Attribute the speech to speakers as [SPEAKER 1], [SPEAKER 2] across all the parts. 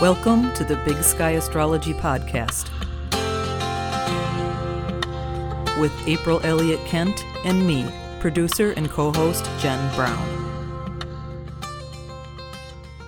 [SPEAKER 1] Welcome to the Big Sky Astrology Podcast with April Elliott Kent and me, producer and co host Jen Brown.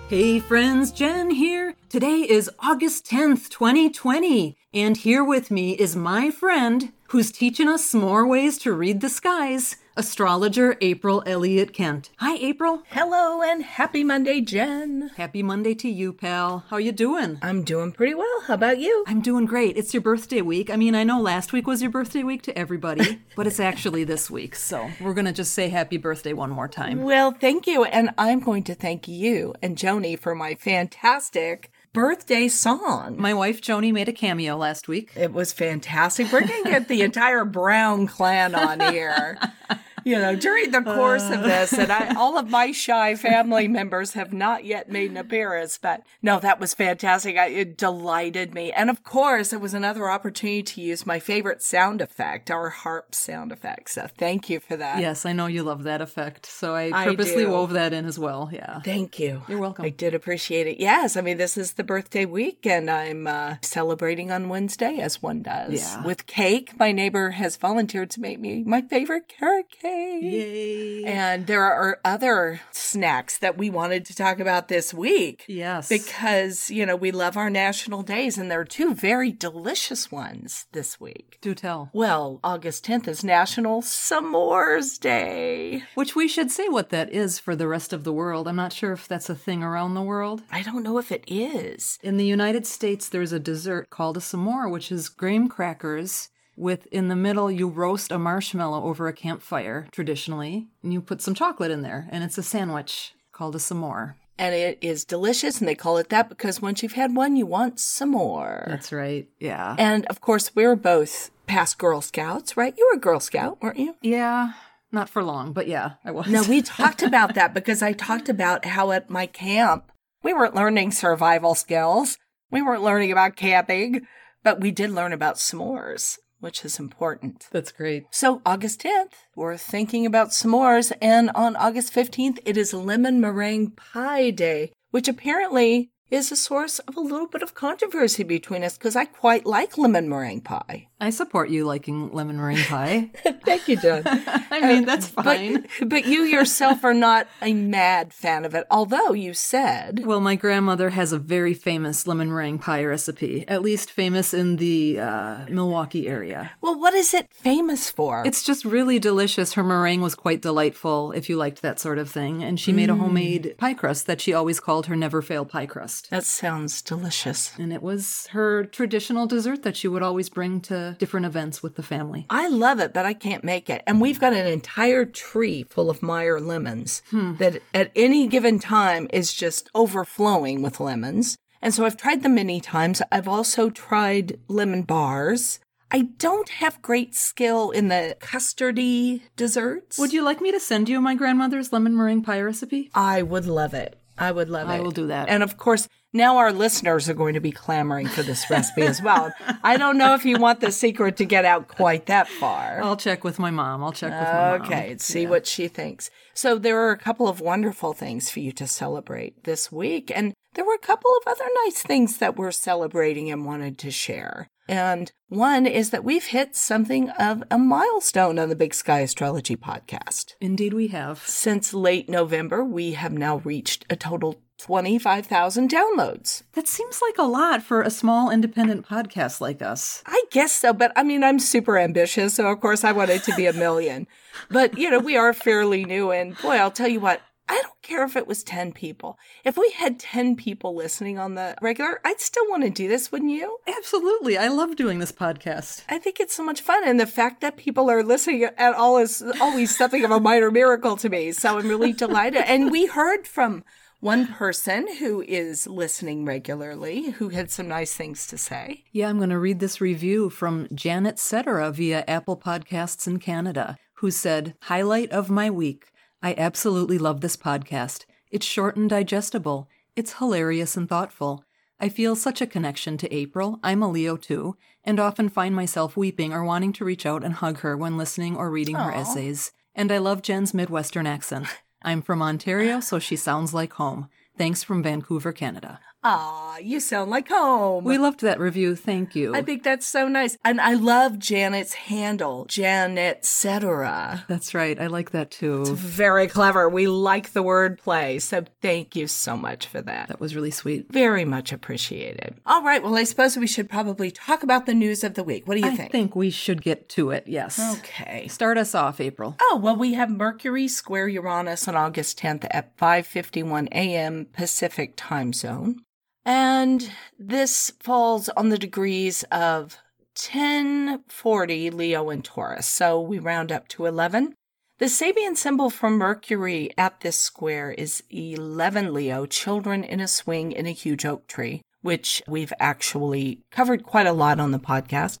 [SPEAKER 1] Hey friends, Jen here. Today is August 10th, 2020, and here with me is my friend who's teaching us some more ways to read the skies, astrologer April Elliott Kent. Hi, April.
[SPEAKER 2] Hello and happy Monday, Jen.
[SPEAKER 1] Happy Monday to you, pal. How you doing?
[SPEAKER 2] I'm doing pretty well. How about you?
[SPEAKER 1] I'm doing great. It's your birthday week. I mean, I know last week was your birthday week to everybody, but it's actually this week. So we're going to just say happy birthday one more time.
[SPEAKER 2] Well, thank you. And I'm going to thank you and Joni for my fantastic birthday song.
[SPEAKER 1] My wife Joni made a cameo last week.
[SPEAKER 2] It was fantastic. We're going to get the entire Brown clan on here. you know, during the course of this, and I, all of my shy family members have not yet made an appearance, but no, that was fantastic. I, it delighted me. And of course, it was another opportunity to use my favorite sound effect, our harp sound effect. So thank you for that.
[SPEAKER 1] Yes, I know you love that effect. So I
[SPEAKER 2] I
[SPEAKER 1] purposely
[SPEAKER 2] do.
[SPEAKER 1] wove that in as well. Yeah.
[SPEAKER 2] Thank you.
[SPEAKER 1] You're welcome.
[SPEAKER 2] I did appreciate it. Yes, I mean, this is the birthday week, and I'm uh, celebrating on Wednesday, as one does.
[SPEAKER 1] Yeah.
[SPEAKER 2] With cake. My neighbor has volunteered to make me my favorite carrot cake.
[SPEAKER 1] Yay.
[SPEAKER 2] And there are other snacks that we wanted to talk about this week.
[SPEAKER 1] Yes.
[SPEAKER 2] Because, you know, we love our national days, and there are two very delicious ones this week.
[SPEAKER 1] Do tell.
[SPEAKER 2] Well, August 10th is National S'mores Day.
[SPEAKER 1] Which we should say what that is for the rest of the world. I'm not sure if that's a thing around the world.
[SPEAKER 2] I don't know if it is.
[SPEAKER 1] In the United States, there's a dessert called a s'more, which is graham crackers with in the middle you roast a marshmallow over a campfire traditionally, and you put some chocolate in there, and it's a sandwich called a s'more.
[SPEAKER 2] And it is delicious, and they call it that because once you've had one, you want some more.
[SPEAKER 1] That's right. Yeah.
[SPEAKER 2] And of course, we're both past Girl Scouts, right? You were a Girl Scout, weren't you?
[SPEAKER 1] yeah. Not for long, but yeah, I was.
[SPEAKER 2] No, we talked about that because I talked about how at my camp, we weren't learning survival skills. We weren't learning about camping, but we did learn about s'mores, which is important.
[SPEAKER 1] That's great.
[SPEAKER 2] So, August 10th, we're thinking about s'mores, and on August 15th, it is Lemon Meringue Pie Day, which apparently is a source of a little bit of controversy between us because I quite like lemon meringue pie.
[SPEAKER 1] I support you liking lemon meringue pie.
[SPEAKER 2] Thank you, Jen.
[SPEAKER 1] I mean, that's fine.
[SPEAKER 2] But, but you yourself are not a mad fan of it, although you said.
[SPEAKER 1] Well, my grandmother has a very famous lemon meringue pie recipe, at least famous in the uh, Milwaukee area.
[SPEAKER 2] Well, what is it famous for?
[SPEAKER 1] It's just really delicious. Her meringue was quite delightful if you liked that sort of thing. And she made a homemade pie crust that she always called her never fail pie crust.
[SPEAKER 2] that sounds delicious.
[SPEAKER 1] And it was her traditional dessert that she would always bring to different events with the family.
[SPEAKER 2] I love it, but I can't make it. And we've got an entire tree full of Meyer lemons hmm. that at any given time is just overflowing with lemons. And so I've tried them many times. I've also tried lemon bars. I don't have great skill in the custardy desserts.
[SPEAKER 1] Would you like me to send you my grandmother's lemon meringue pie recipe?
[SPEAKER 2] I would love it. I would love it.
[SPEAKER 1] I will do that.
[SPEAKER 2] And of course, now our listeners are going to be clamoring for this recipe as well. I don't know if you want the secret to get out quite that far.
[SPEAKER 1] I'll check with my mom. I'll check with my mom.
[SPEAKER 2] Okay, see what she thinks. So there are a couple of wonderful things for you to celebrate this week. And there were a couple of other nice things that we're celebrating and wanted to share. And one is that we've hit something of a milestone on the Big Sky Astrology podcast.
[SPEAKER 1] Indeed, we have.
[SPEAKER 2] Since late November, we have now reached a total 25,000 downloads.
[SPEAKER 1] That seems like a lot for a small independent podcast like us.
[SPEAKER 2] I guess so, but I mean, I'm super ambitious, so of course I want it to be a million. but, you know, we are fairly new, and boy, I'll tell you what, I don't care if it was 10 people. If we had 10 people listening on the regular, I'd still want to do this, wouldn't you?
[SPEAKER 1] Absolutely. I love doing this podcast.
[SPEAKER 2] I think it's so much fun. And the fact that people are listening at all is always something of a minor miracle to me. So I'm really delighted. And we heard from one person who is listening regularly who had some nice things to say.
[SPEAKER 1] Yeah, I'm going to read this review from Janet Cetera via Apple Podcasts in Canada, who said, Highlight of my week. I absolutely love this podcast. It's short and digestible. It's hilarious and thoughtful. I feel such a connection to April. I'm a Leo too, and often find myself weeping or wanting to reach out and hug her when listening or reading her essays. And I love Jen's Midwestern accent. I'm from Ontario, so she sounds like home. Thanks from Vancouver, Canada.
[SPEAKER 2] Ah, you sound like home.
[SPEAKER 1] We loved that review. Thank you.
[SPEAKER 2] I think that's so nice. And I love Janet's handle, Janet Cetera.
[SPEAKER 1] That's right. I like that too.
[SPEAKER 2] Very clever. We like the wordplay. So thank you so much for that.
[SPEAKER 1] That was really sweet.
[SPEAKER 2] Very much appreciated. All right. Well, I suppose we should probably talk about the news of the week. What do you
[SPEAKER 1] I
[SPEAKER 2] think?
[SPEAKER 1] I think we should get to it. Yes.
[SPEAKER 2] Okay.
[SPEAKER 1] Start us off, April.
[SPEAKER 2] Oh, well, we have Mercury square Uranus on August 10th at 5:51 a.m. Pacific time zone. And this falls on the degrees of 1040 Leo and Taurus. So we round up to 11. The Sabian symbol for Mercury at this square is 11 Leo, children in a swing in a huge oak tree, which we've actually covered quite a lot on the podcast.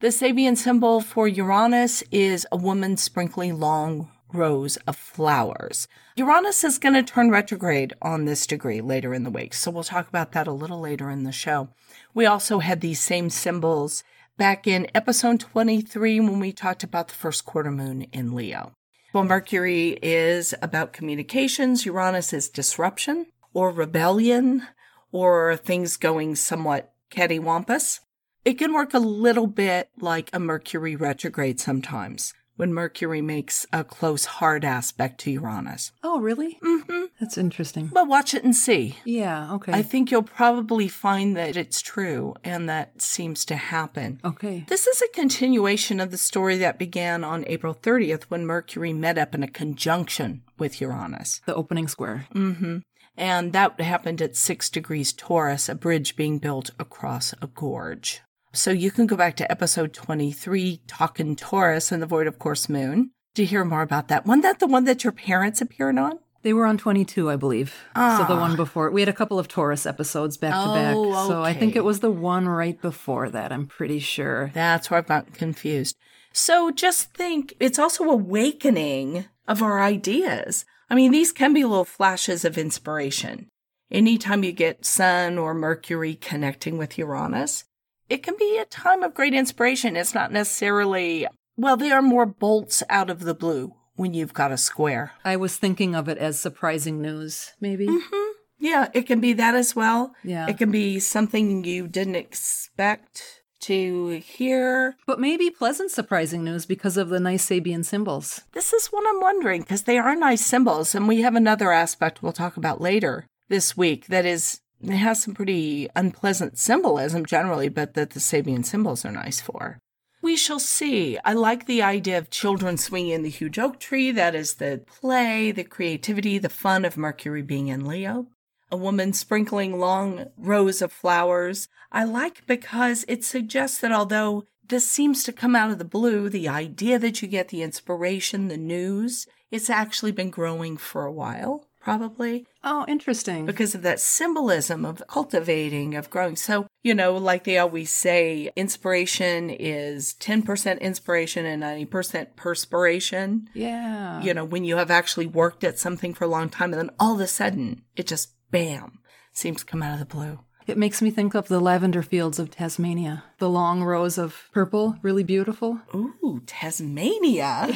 [SPEAKER 2] The Sabian symbol for Uranus is a woman sprinkling long rows of flowers. Uranus is going to turn retrograde on this degree later in the week, so we'll talk about that a little later in the show. We also had these same symbols back in episode 23 when we talked about the first quarter moon in Leo. Well, Mercury is about communications, Uranus is disruption or rebellion or things going somewhat cattywampus. It can work a little bit like a Mercury retrograde sometimes when Mercury makes a close, hard aspect to Uranus.
[SPEAKER 1] Oh, really?
[SPEAKER 2] Mm-hmm.
[SPEAKER 1] That's interesting.
[SPEAKER 2] But watch it and see.
[SPEAKER 1] Yeah, okay.
[SPEAKER 2] I think you'll probably find that it's true and that seems to happen.
[SPEAKER 1] okay.
[SPEAKER 2] This is a continuation of the story that began on April 30th when Mercury met up in a conjunction with Uranus.
[SPEAKER 1] The opening square.
[SPEAKER 2] Mm-hmm. And that happened at six degrees Taurus, a bridge being built across a gorge. So you can go back to episode 23, Talking Taurus and the Void of Course Moon, to hear more about that. Wasn't that the one that your parents appeared on?
[SPEAKER 1] They were on 22, I believe. So the
[SPEAKER 2] Ah.
[SPEAKER 1] one before. We had a couple of Taurus episodes back to back.
[SPEAKER 2] Oh,
[SPEAKER 1] So I think it was the one right before that, I'm pretty sure.
[SPEAKER 2] That's where I've gotten confused. So just think it's also awakening of our ideas. I mean, these can be little flashes of inspiration. Anytime you get Sun or Mercury connecting with Uranus, it can be a time of great inspiration. It's not necessarily, well, they are more bolts out of the blue when you've got a square.
[SPEAKER 1] I was thinking of it as surprising news, maybe.
[SPEAKER 2] Mm-hmm. Yeah, it can be that as well.
[SPEAKER 1] Yeah.
[SPEAKER 2] It can be something you didn't expect to hear.
[SPEAKER 1] But maybe pleasant surprising news because of the nice Sabian symbols.
[SPEAKER 2] This is what I'm wondering because they are nice symbols, and we have another aspect we'll talk about later this week that is it has some pretty unpleasant symbolism generally, but that the Sabian symbols are nice for. We shall see. I like the idea of children swinging in the huge oak tree. That is the play, the creativity, the fun of Mercury being in Leo. A woman sprinkling long rows of flowers. I like because it suggests that although this seems to come out of the blue, the idea that you get the inspiration, the news, it's actually been growing for a while, probably
[SPEAKER 1] Oh, interesting.
[SPEAKER 2] because of that symbolism of cultivating, of growing. So, you know, like they always say, inspiration is 10% inspiration and 90% perspiration.
[SPEAKER 1] yeah.
[SPEAKER 2] You know, when you have actually worked at something for a long time and then all of a sudden it just bam seems to come out of the blue.
[SPEAKER 1] It makes me think of the lavender fields of Tasmania. The long rows of purple, really beautiful.
[SPEAKER 2] Ooh, Tasmania.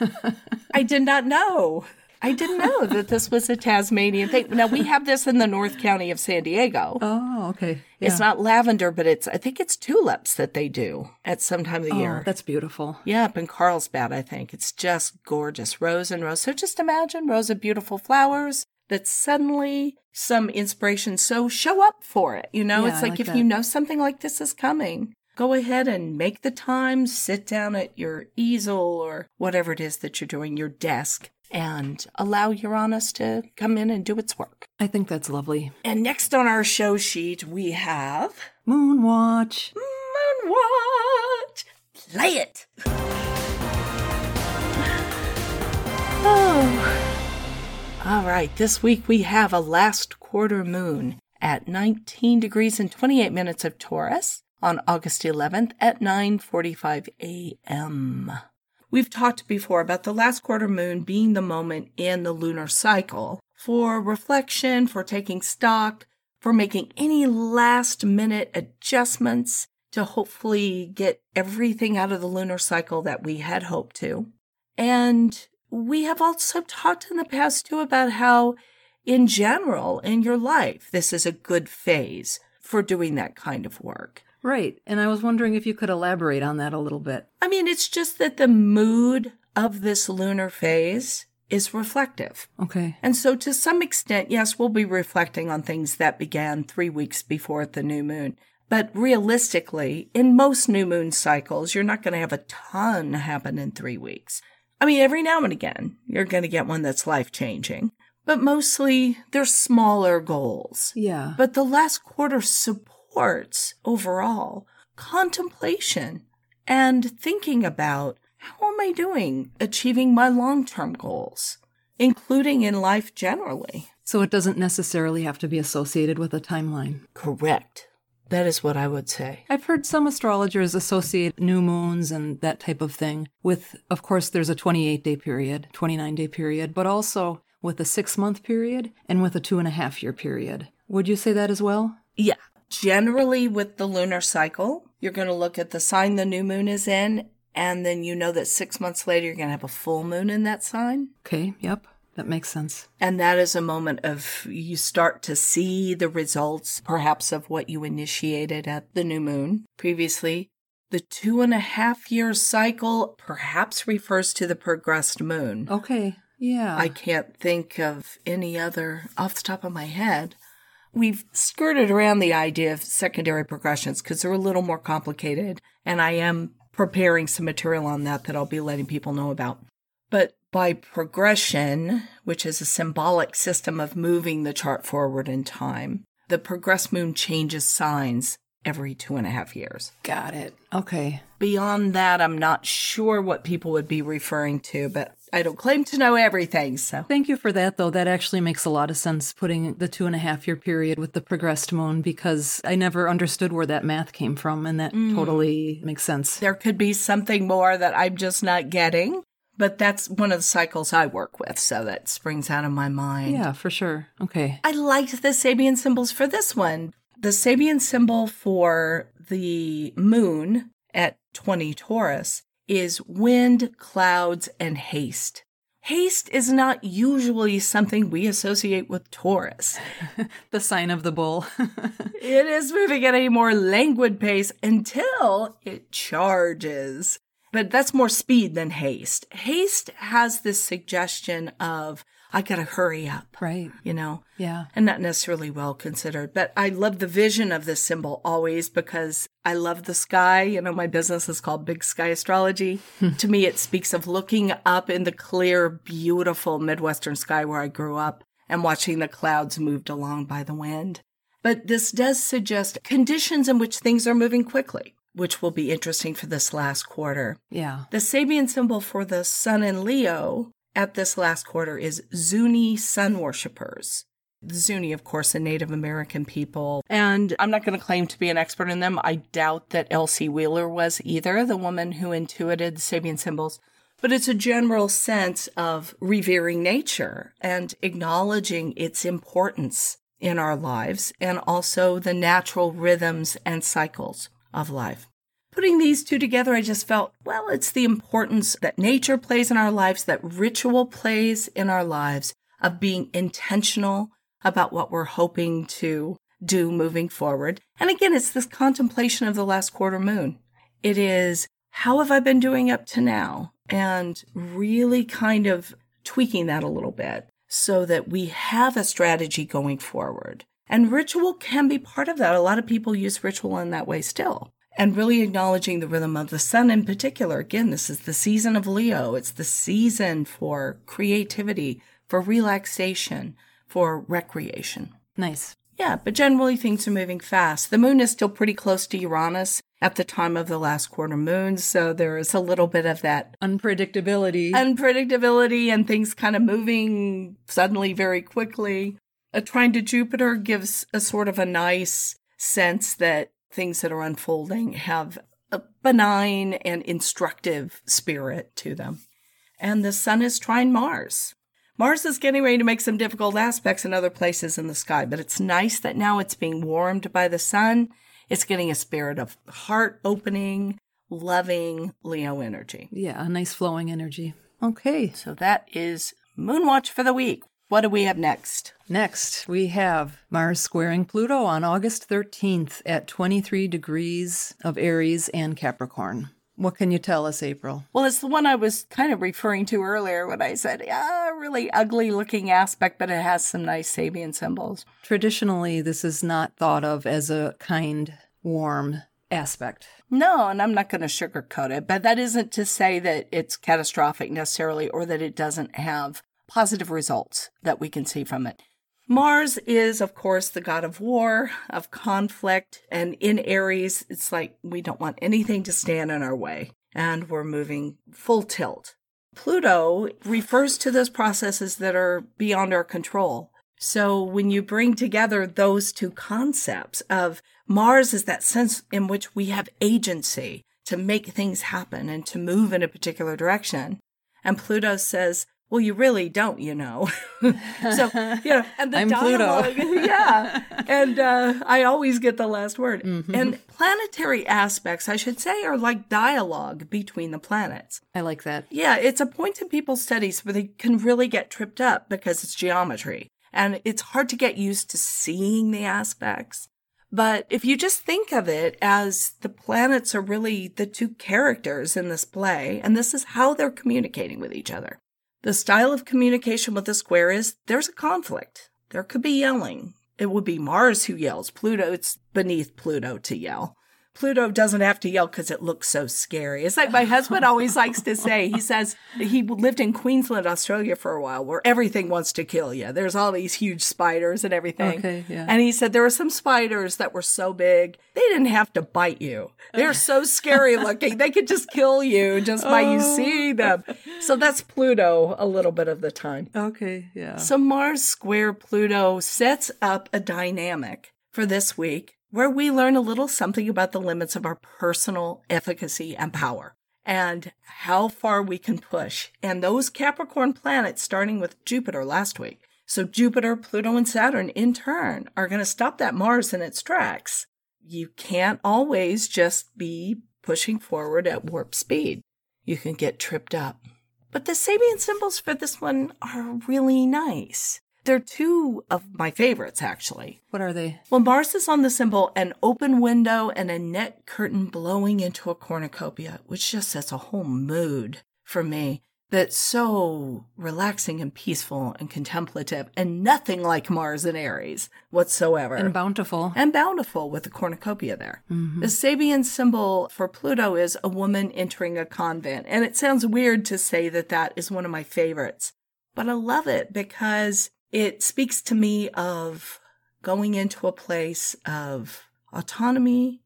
[SPEAKER 2] I did not know. I didn't know that this was a Tasmanian thing. Now we have this in the North County of San Diego.
[SPEAKER 1] Oh, okay.
[SPEAKER 2] It's not lavender, but it's I think it's tulips that they do at some time of the
[SPEAKER 1] Oh,
[SPEAKER 2] year.
[SPEAKER 1] that's beautiful.
[SPEAKER 2] Yeah, up in Carlsbad, I think. It's just gorgeous. Rows and rows. So just imagine rows of beautiful flowers that suddenly some inspiration so show up for it. You know,
[SPEAKER 1] Yeah,
[SPEAKER 2] it's like,
[SPEAKER 1] like
[SPEAKER 2] if
[SPEAKER 1] that.
[SPEAKER 2] you know something like this is coming, go ahead and make the time, sit down at your easel or whatever it is that you're doing, your desk, and allow Uranus to come in and do its work.
[SPEAKER 1] I think that's lovely.
[SPEAKER 2] And next on our show sheet, we have
[SPEAKER 1] Moonwatch.
[SPEAKER 2] Moonwatch. Play it. Oh. All right, this week we have a last quarter moon at 19 degrees and 28 minutes of Taurus on August 11th at 9:45 a.m. We've talked before about the last quarter moon being the moment in the lunar cycle for reflection, for taking stock, for making any last minute adjustments to hopefully get everything out of the lunar cycle that we had hoped to. And we have also talked in the past too about how in general in your life, this is a good phase for doing that kind of work.
[SPEAKER 1] Right. And I was wondering if you could elaborate on that a little bit.
[SPEAKER 2] I mean, it's just that the mood of this lunar phase is reflective.
[SPEAKER 1] Okay.
[SPEAKER 2] And so, to some extent, yes, we'll be reflecting on things that began three weeks before the new moon. But realistically, in most new moon cycles, you're not going to have a ton happen in three weeks. I mean, every now and again, you're going to get one that's life changing, but mostly they're smaller goals.
[SPEAKER 1] Yeah.
[SPEAKER 2] But the last quarter supports overall contemplation and thinking about how am I doing achieving my long term goals, including in life generally.
[SPEAKER 1] So it doesn't necessarily have to be associated with a timeline.
[SPEAKER 2] Correct. That is what I would say.
[SPEAKER 1] I've heard some astrologers associate new moons and that type of thing with, of course, there's a 28 day period, 29 day period, but also with a six month period and with a two and a half year period. Would you say that as well?
[SPEAKER 2] Yeah. Generally, with the lunar cycle, you're going to look at the sign the new moon is in, and then you know that six months later you're going to have a full moon in that sign.
[SPEAKER 1] Okay, yep. That makes sense.
[SPEAKER 2] And that is a moment of you start to see the results, perhaps, of what you initiated at the new moon previously. The two and a half year cycle perhaps refers to the progressed moon.
[SPEAKER 1] Okay, yeah.
[SPEAKER 2] I can't think of any other off the top of my head. We've skirted around the idea of secondary progressions because they're a little more complicated, and I am preparing some material on that that I'll be letting people know about. But by progression, which is a symbolic system of moving the chart forward in time, the progress moon changes signs every two and a half years.
[SPEAKER 1] Got it. Okay.
[SPEAKER 2] Beyond that, I'm not sure what people would be referring to, but I don't claim to know everything, so.
[SPEAKER 1] Thank you for that, though. That actually makes a lot of sense putting the two and a half year period with the progressed moon because I never understood where that math came from, and that mm. totally makes sense.
[SPEAKER 2] There could be something more that I'm just not getting. But that's one of the cycles I work with, so that springs out of my mind.
[SPEAKER 1] Yeah, for sure. Okay.
[SPEAKER 2] I liked the Sabian symbols for this one. The Sabian symbol for the moon at 20 Taurus is wind, clouds, and haste. Haste is not usually something we associate with Taurus.
[SPEAKER 1] the sign of the bull.
[SPEAKER 2] it is moving at a more languid pace until it charges. But that's more speed than haste. Haste has this suggestion of, I gotta hurry up.
[SPEAKER 1] Right.
[SPEAKER 2] You know?
[SPEAKER 1] Yeah.
[SPEAKER 2] And not necessarily well considered. But I love the vision of this symbol always because I love the sky. You know, my business is called Big Sky Astrology. Hmm. to me, it speaks of looking up in the clear, beautiful Midwestern sky where I grew up and watching the clouds moved along by the wind. But this does suggest conditions in which things are moving quickly which will be interesting for this last quarter.
[SPEAKER 1] Yeah.
[SPEAKER 2] The Sabian symbol for the sun in Leo at this last quarter is Zuni sun worshippers. Zuni, of course, a Native American people. And I'm not going to claim to be an expert in them. I doubt that Elsie Wheeler was either, the woman who intuited the Sabian symbols. But it's a general sense of revering nature and acknowledging its importance in our lives and also the natural rhythms and cycles of life. Putting these two together, I just felt, well, it's the importance that nature plays in our lives, that ritual plays in our lives of being intentional about what we're hoping to do moving forward. And again, it's this contemplation of the last quarter moon. It is, how have I been doing up to now? And really kind of tweaking that a little bit so that we have a strategy going forward. And ritual can be part of that. A lot of people use ritual in that way still. And really acknowledging the rhythm of the sun in particular. Again, this is the season of Leo. It's the season for creativity, for relaxation, for recreation.
[SPEAKER 1] Nice.
[SPEAKER 2] Yeah, but generally things are moving fast. The moon is still pretty close to Uranus at the time of the last quarter moon, so there is a little bit of that
[SPEAKER 1] unpredictability.
[SPEAKER 2] Unpredictability and things kind of moving suddenly very quickly a trine to Jupiter gives a sort of a nice sense that things that are unfolding have a benign and instructive spirit to them. And the sun is trine Mars. Mars is getting ready to make some difficult aspects in other places in the sky, but it's nice that now it's being warmed by the sun. It's getting a spirit of heart opening, loving Leo energy.
[SPEAKER 1] Yeah, a nice flowing energy. Okay.
[SPEAKER 2] So that is Moonwatch for the week. What do we have next?
[SPEAKER 1] Next, we have Mars squaring Pluto on August 13th at 23 degrees of Aries and Capricorn. What can you tell us, April?
[SPEAKER 2] Well, it's the one I was kind of referring to earlier when I said, yeah, really ugly looking aspect, but it has some nice Sabian symbols.
[SPEAKER 1] Traditionally, this is not thought of as a kind, warm aspect.
[SPEAKER 2] No, and I'm not going to sugarcoat it, but that isn't to say that it's catastrophic necessarily or that it doesn't have positive results that we can see from it. Mars is, of course, the god of war, of conflict, and in Aries, it's like we don't want anything to stand in our way, and we're moving full tilt. Pluto refers to those processes that are beyond our control. So when you bring together those two concepts of Mars is that sense in which we have agency to make things happen and to move in a particular direction. And Pluto says, well, you really don't, you know. so, you know, and the
[SPEAKER 1] I'm
[SPEAKER 2] dialogue,
[SPEAKER 1] Pluto.
[SPEAKER 2] yeah. And uh, I always get the last word.
[SPEAKER 1] Mhm.
[SPEAKER 2] And planetary aspects, I should say, are like dialogue between the planets.
[SPEAKER 1] I like that.
[SPEAKER 2] Yeah, it's a point in people's studies where they can really get tripped up because it's geometry. And it's hard to get used to seeing the aspects. But if you just think of it as the planets are really the two characters in this play, and this is how they're communicating with each other. The style of communication with the square is there's a conflict. There could be yelling. It would be Mars who yells. Pluto, it's beneath Pluto to yell. Pluto doesn't have to yell because it looks so scary. It's like my husband always likes to say. He says he lived in Queensland, Australia for a while, where everything wants to kill you. There's all these huge spiders and everything.
[SPEAKER 1] Okay, yeah.
[SPEAKER 2] And he said there were some spiders that were so big, they didn't have to bite you. They're so scary looking. They could just kill you just by you
[SPEAKER 1] Oh.
[SPEAKER 2] seeing them. So that's Pluto a little bit of the time.
[SPEAKER 1] Okay, yeah.
[SPEAKER 2] So Mars square Pluto sets up a dynamic for this week where we learn a little something about the limits of our personal efficacy and power and how far we can push. And those Capricorn planets, starting with Jupiter last week. So Jupiter, Pluto, and Saturn in turn are going to stop that Mars in its tracks. You can't always just be pushing forward at warp speed. You can get tripped up. But the Sabian symbols for this one are really nice. They're two of my favorites, actually.
[SPEAKER 1] what are they?
[SPEAKER 2] Well, Mars is on the symbol an open window and a net curtain blowing into a cornucopia, which just sets a whole mood for me that's so relaxing and peaceful and contemplative and nothing like Mars and Aries whatsoever.
[SPEAKER 1] And bountiful.
[SPEAKER 2] and bountiful with the cornucopia there. Mm-hmm. The Sabian symbol for Pluto is a woman entering a convent. And it sounds weird to say that that is one of my favorites, but I love it because it speaks to me of going into a place of autonomy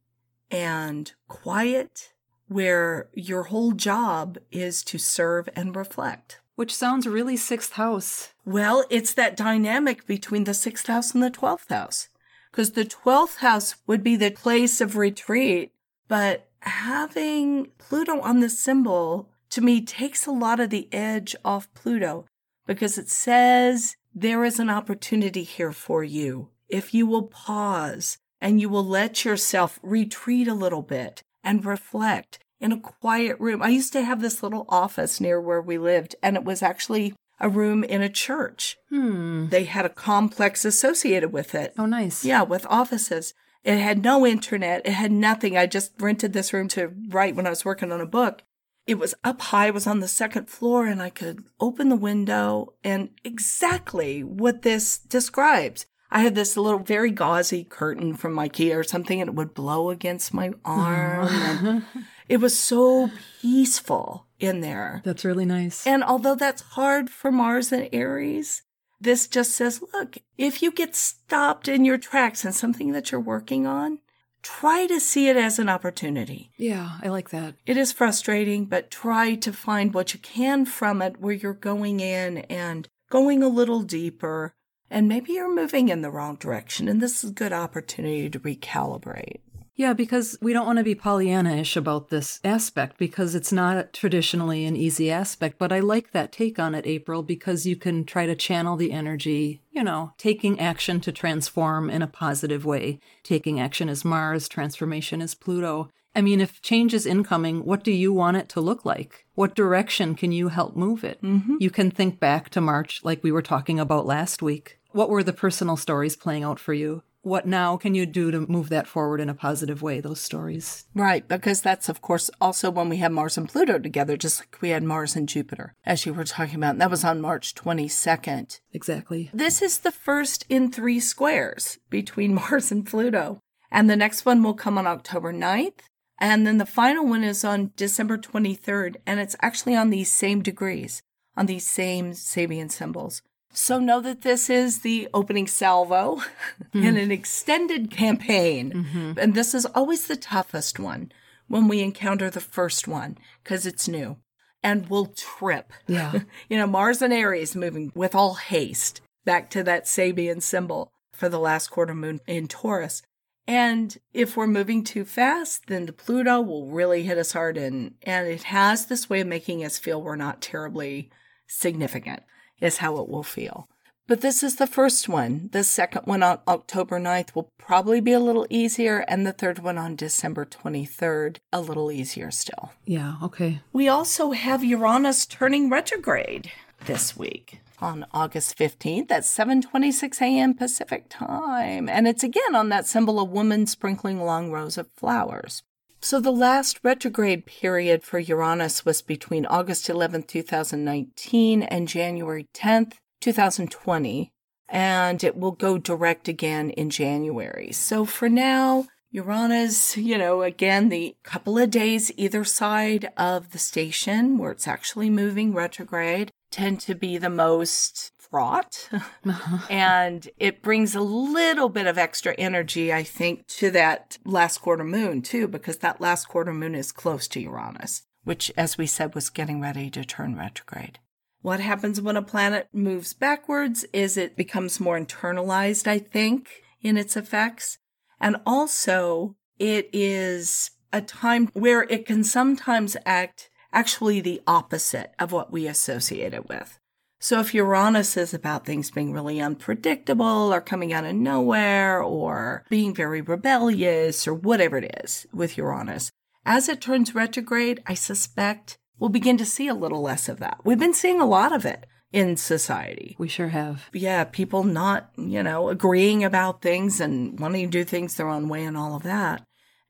[SPEAKER 2] and quiet where your whole job is to serve and reflect.
[SPEAKER 1] Which sounds really sixth house.
[SPEAKER 2] Well, it's that dynamic between the sixth house and the 12th house. Because the 12th house would be the place of retreat, but having Pluto on the symbol to me takes a lot of the edge off Pluto because it says there is an opportunity here for you. If you will pause and you will let yourself retreat a little bit and reflect in a quiet room. I used to have this little office near where we lived, and it was actually a room in a church.
[SPEAKER 1] Hmm.
[SPEAKER 2] They had a complex associated with it.
[SPEAKER 1] Oh, nice.
[SPEAKER 2] Yeah, with offices. It had no internet. It had nothing. I just rented this room to write when I was working on a book. It was up high, it was on the second floor, and I could open the window and exactly what this describes. I had this little very gauzy curtain from IKEA or something, and it would blow against my arm. and it was so peaceful in there.
[SPEAKER 1] That's really nice.
[SPEAKER 2] And although that's hard for Mars and Aries, this just says, look, if you get stopped in your tracks in something that you're working on, try to see it as an opportunity.
[SPEAKER 1] yeah, I like that.
[SPEAKER 2] It is frustrating, but try to find what you can from it where you're going in and going a little deeper. And maybe you're moving in the wrong direction, and this is a good opportunity to recalibrate.
[SPEAKER 1] Yeah, because we don't want to be Pollyanna-ish about this aspect because it's not traditionally an easy aspect. But I like that take on it, April, because you can try to channel the energy, you know, taking action to transform in a positive way. Taking action is Mars, transformation is Pluto. I mean, if change is incoming, what do you want it to look like? What direction can you help move it? Mm-hmm. You can think back to March, like we were talking about last week. What were the personal stories playing out for you? What now can you do to move that forward in a positive way, those stories?
[SPEAKER 2] Right, because that's, of course, also when we had Mars and Pluto together, just like we had Mars and Jupiter, as you were talking about. And that was on March 22nd.
[SPEAKER 1] Exactly.
[SPEAKER 2] This is the first in three squares between Mars and Pluto. And the next one will come on October 9th. And then the final one is on December 23rd. And it's actually on these same degrees, on these same Sabian symbols. So know that this is the opening salvo mm-hmm. in an extended campaign. Mm-hmm. And this is always the toughest one when we encounter the first one because it's new and we'll trip.
[SPEAKER 1] Yeah.
[SPEAKER 2] you know, Mars and Aries moving with all haste back to that Sabian symbol for the last quarter moon in Taurus. And if we're moving too fast, then the Pluto will really hit us hard and and it has this way of making us feel we're not terribly significant is how it will feel. But this is the first one. The second one on October 9th will probably be a little easier, and the third one on December 23rd, a little easier still.
[SPEAKER 1] Yeah, okay.
[SPEAKER 2] We also have Uranus turning retrograde this week on August 15th at 7:26 a.m. Pacific time, and it's again on that symbol of woman sprinkling long rows of flowers. So the last retrograde period for Uranus was between August 11th, 2019 and January 10th, 2020, and it will go direct again in January. So for now, Uranus, you know, again, the couple of days either side of the station where it's actually moving retrograde tend to be the most fraught. Uh-huh. and it brings a little bit of extra energy, I think, to that last quarter moon, too, because that last quarter moon is close to Uranus, which, as we said, was getting ready to turn retrograde. What happens when a planet moves backwards is it becomes more internalized, I think, in its effects. And also, it is a time where it can sometimes act actually the opposite of what we associate it with. So if Uranus is about things being really unpredictable or coming out of nowhere or being very rebellious or whatever it is with Uranus, as it turns retrograde, I suspect we'll begin to see a little less of that. We've been seeing a lot of it in society.
[SPEAKER 1] We sure have.
[SPEAKER 2] Yeah, people not, you know, agreeing about things and wanting to do things their own way and all of that.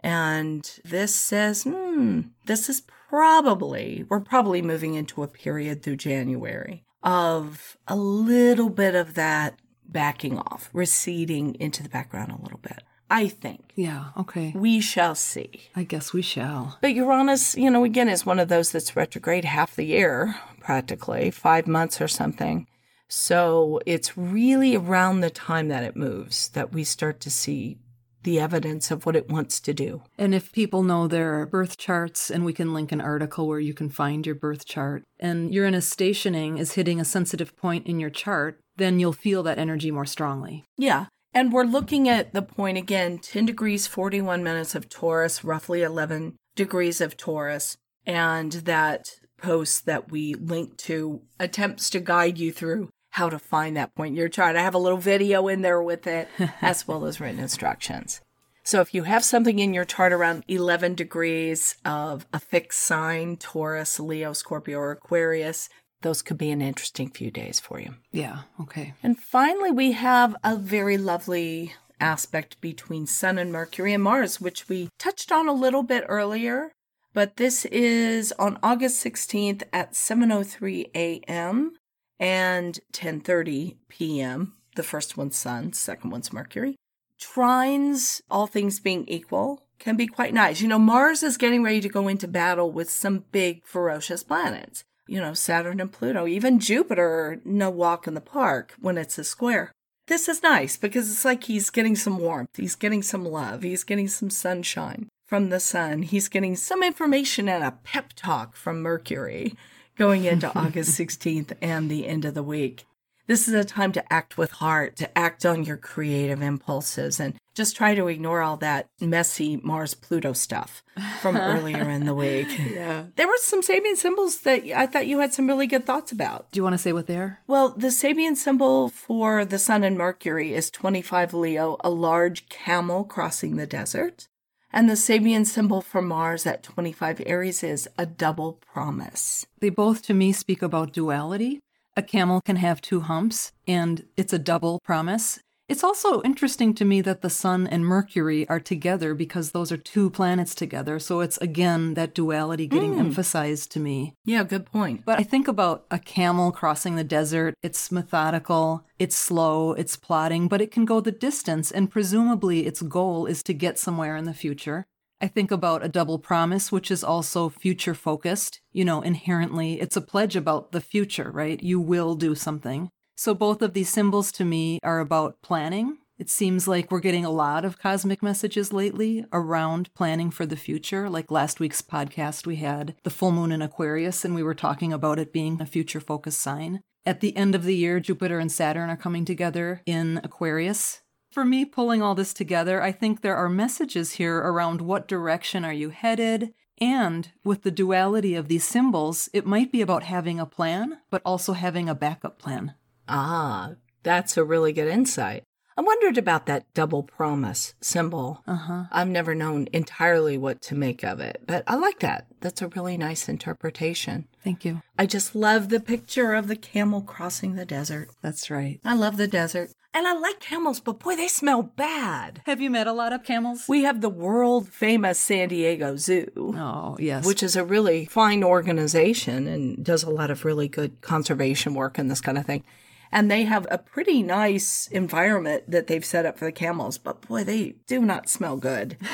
[SPEAKER 2] And this says, hmm, this is probably, we're probably moving into a period through January of a little bit of that backing off, receding into the background a little bit. I think.
[SPEAKER 1] Yeah, okay.
[SPEAKER 2] We shall see.
[SPEAKER 1] I guess we shall.
[SPEAKER 2] But Uranus, you know, again, is one of those that's retrograde half the year, practically, five months or something. So it's really around the time that it moves that we start to see the evidence of what it wants to do.
[SPEAKER 1] And if people know their birth charts, and we can link an article where you can find your birth chart, and Uranus stationing is hitting a sensitive point in your chart, then you'll feel that energy more strongly.
[SPEAKER 2] Yeah. And we're looking at the point again 10 degrees, 41 minutes of Taurus, roughly 11 degrees of Taurus. And that post that we link to attempts to guide you through how to find that point in your chart. I have a little video in there with it, as well as written instructions. So if you have something in your chart around 11 degrees of a fixed sign, Taurus, Leo, Scorpio, or Aquarius, those could be an interesting few days for you.
[SPEAKER 1] Yeah, okay.
[SPEAKER 2] And finally, we have a very lovely aspect between Sun and Mercury and Mars, which we touched on a little bit earlier. But this is on August 16th at 7:03 a.m and 10:30 p.m. The first one's Sun, second one's Mercury. Trines, all things being equal, can be quite nice. You know, Mars is getting ready to go into battle with some big ferocious planets. You know, Saturn and Pluto, even Jupiter, no walk in the park when it's a square. This is nice because it's like he's getting some warmth, he's getting some love, he's getting some sunshine from the sun, he's getting some information and a pep talk from Mercury going into August 16th and the end of the week. This is a time to act with heart, to act on your creative impulses, and just try to ignore all that messy Mars Pluto stuff from earlier in the week.
[SPEAKER 1] Yeah.
[SPEAKER 2] There were some Sabian symbols that I thought you had some really good thoughts about.
[SPEAKER 1] Do you want to say what they are?
[SPEAKER 2] Well, the Sabian symbol for the Sun and Mercury is 25 Leo, a large camel crossing the desert. And the Sabian symbol for Mars at 25 Aries is a double promise.
[SPEAKER 1] They both, to me, speak about duality. A camel can have two humps, and it's a double promise. It's also interesting to me that the Sun and Mercury are together because those are two planets together. So it's again that duality getting
[SPEAKER 2] Mm.
[SPEAKER 1] emphasized to me.
[SPEAKER 2] Yeah, good point.
[SPEAKER 1] But I think about a camel crossing the desert. It's methodical, it's slow, it's plodding, but it can go the distance, and presumably its goal is to get somewhere in the future. I think about a double promise, which is also future focused. You know, inherently, it's a pledge about the future, right? You will do something. So both of these symbols to me are about planning. It seems like we're getting a lot of cosmic messages lately around planning for the future. Like last week's podcast, we had the full moon in Aquarius, and we were talking about it being a future focused sign. At the end of the year, Jupiter and Saturn are coming together in Aquarius. For me, pulling all this together, I think there are messages here around what direction are you headed? And with the duality of these symbols, it might be about having a plan, but also having a backup plan.
[SPEAKER 2] Ah, that's a really good insight. I wondered about that double promise symbol.
[SPEAKER 1] Uh huh.
[SPEAKER 2] I've never known entirely what to make of it, but I like that. That's a really nice interpretation.
[SPEAKER 1] Thank you.
[SPEAKER 2] I just love the picture of the camel crossing the desert.
[SPEAKER 1] That's right.
[SPEAKER 2] I love the desert. And I like camels, but boy, they smell bad.
[SPEAKER 1] Have you met a lot of camels?
[SPEAKER 2] We have the world famous San Diego Zoo.
[SPEAKER 1] oh, yes.
[SPEAKER 2] which is a really fine organization and does a lot of really good conservation work and this kind of thing. And they have a pretty nice environment that they've set up for the camels, but boy, they do not smell good.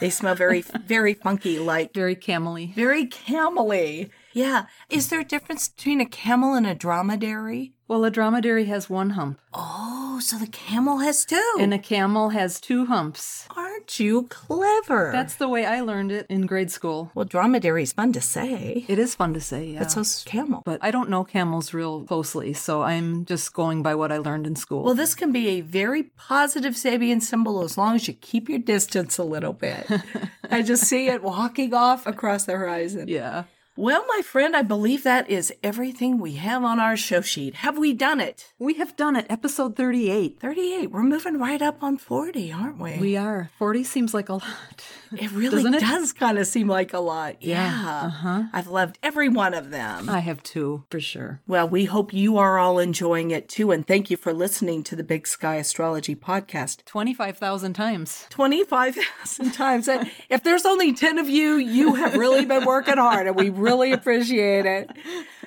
[SPEAKER 2] They smell very, very funky, like
[SPEAKER 1] very camely.
[SPEAKER 2] very camely. Yeah. Is there a difference between a camel and a dromedary?
[SPEAKER 1] Well, a dromedary has one hump,
[SPEAKER 2] Oh, so the camel has two.
[SPEAKER 1] and a camel has two humps.
[SPEAKER 2] Aren't you clever?
[SPEAKER 1] That's the way I learned it in grade school.
[SPEAKER 2] well, dromedary is fun to say.
[SPEAKER 1] It is fun to say, yeah.
[SPEAKER 2] But so's camel.
[SPEAKER 1] but I don't know camels real closely, so I'm just going by what I learned in school.
[SPEAKER 2] Well, this can be a very positive Sabian symbol as long as you keep your distance a little bit. I just see it walking off across the horizon.
[SPEAKER 1] yeah.
[SPEAKER 2] Well, my friend, I believe that is everything we have on our show sheet. Have we done it?
[SPEAKER 1] We have done it, episode 38.
[SPEAKER 2] 38. We're moving right up on 40, aren't we?
[SPEAKER 1] We are. 40 seems like a lot.
[SPEAKER 2] it really
[SPEAKER 1] Doesn't it?
[SPEAKER 2] does kind of seem like a lot. Yeah.
[SPEAKER 1] Uh-huh.
[SPEAKER 2] I've loved every one of them.
[SPEAKER 1] I have too, for sure.
[SPEAKER 2] Well, we hope you are all enjoying it too. And thank you for listening to the Big Sky Astrology podcast.
[SPEAKER 1] 25,000 times.
[SPEAKER 2] 25,000 times. And if there's only 10 of you, you have really been working hard and we really appreciate it.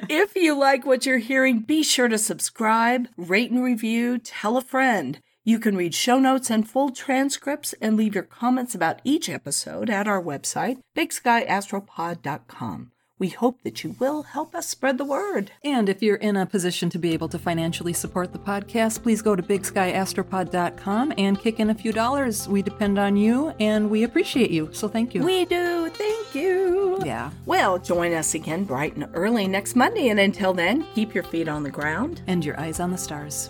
[SPEAKER 2] If you like what you're hearing, be sure to subscribe, rate and review, tell a friend. You can read show notes and full transcripts and leave your comments about each episode at our website, bigskyastropod.com. We hope that you will help us spread the word.
[SPEAKER 1] And if you're in a position to be able to financially support the podcast, please go to bigskyastropod.com and kick in a few dollars. We depend on you and we appreciate you. So thank you.
[SPEAKER 2] We do.
[SPEAKER 1] Yeah.
[SPEAKER 2] Well, join us again bright and early next Monday. And until then, keep your feet on the ground.
[SPEAKER 1] And your eyes on the stars.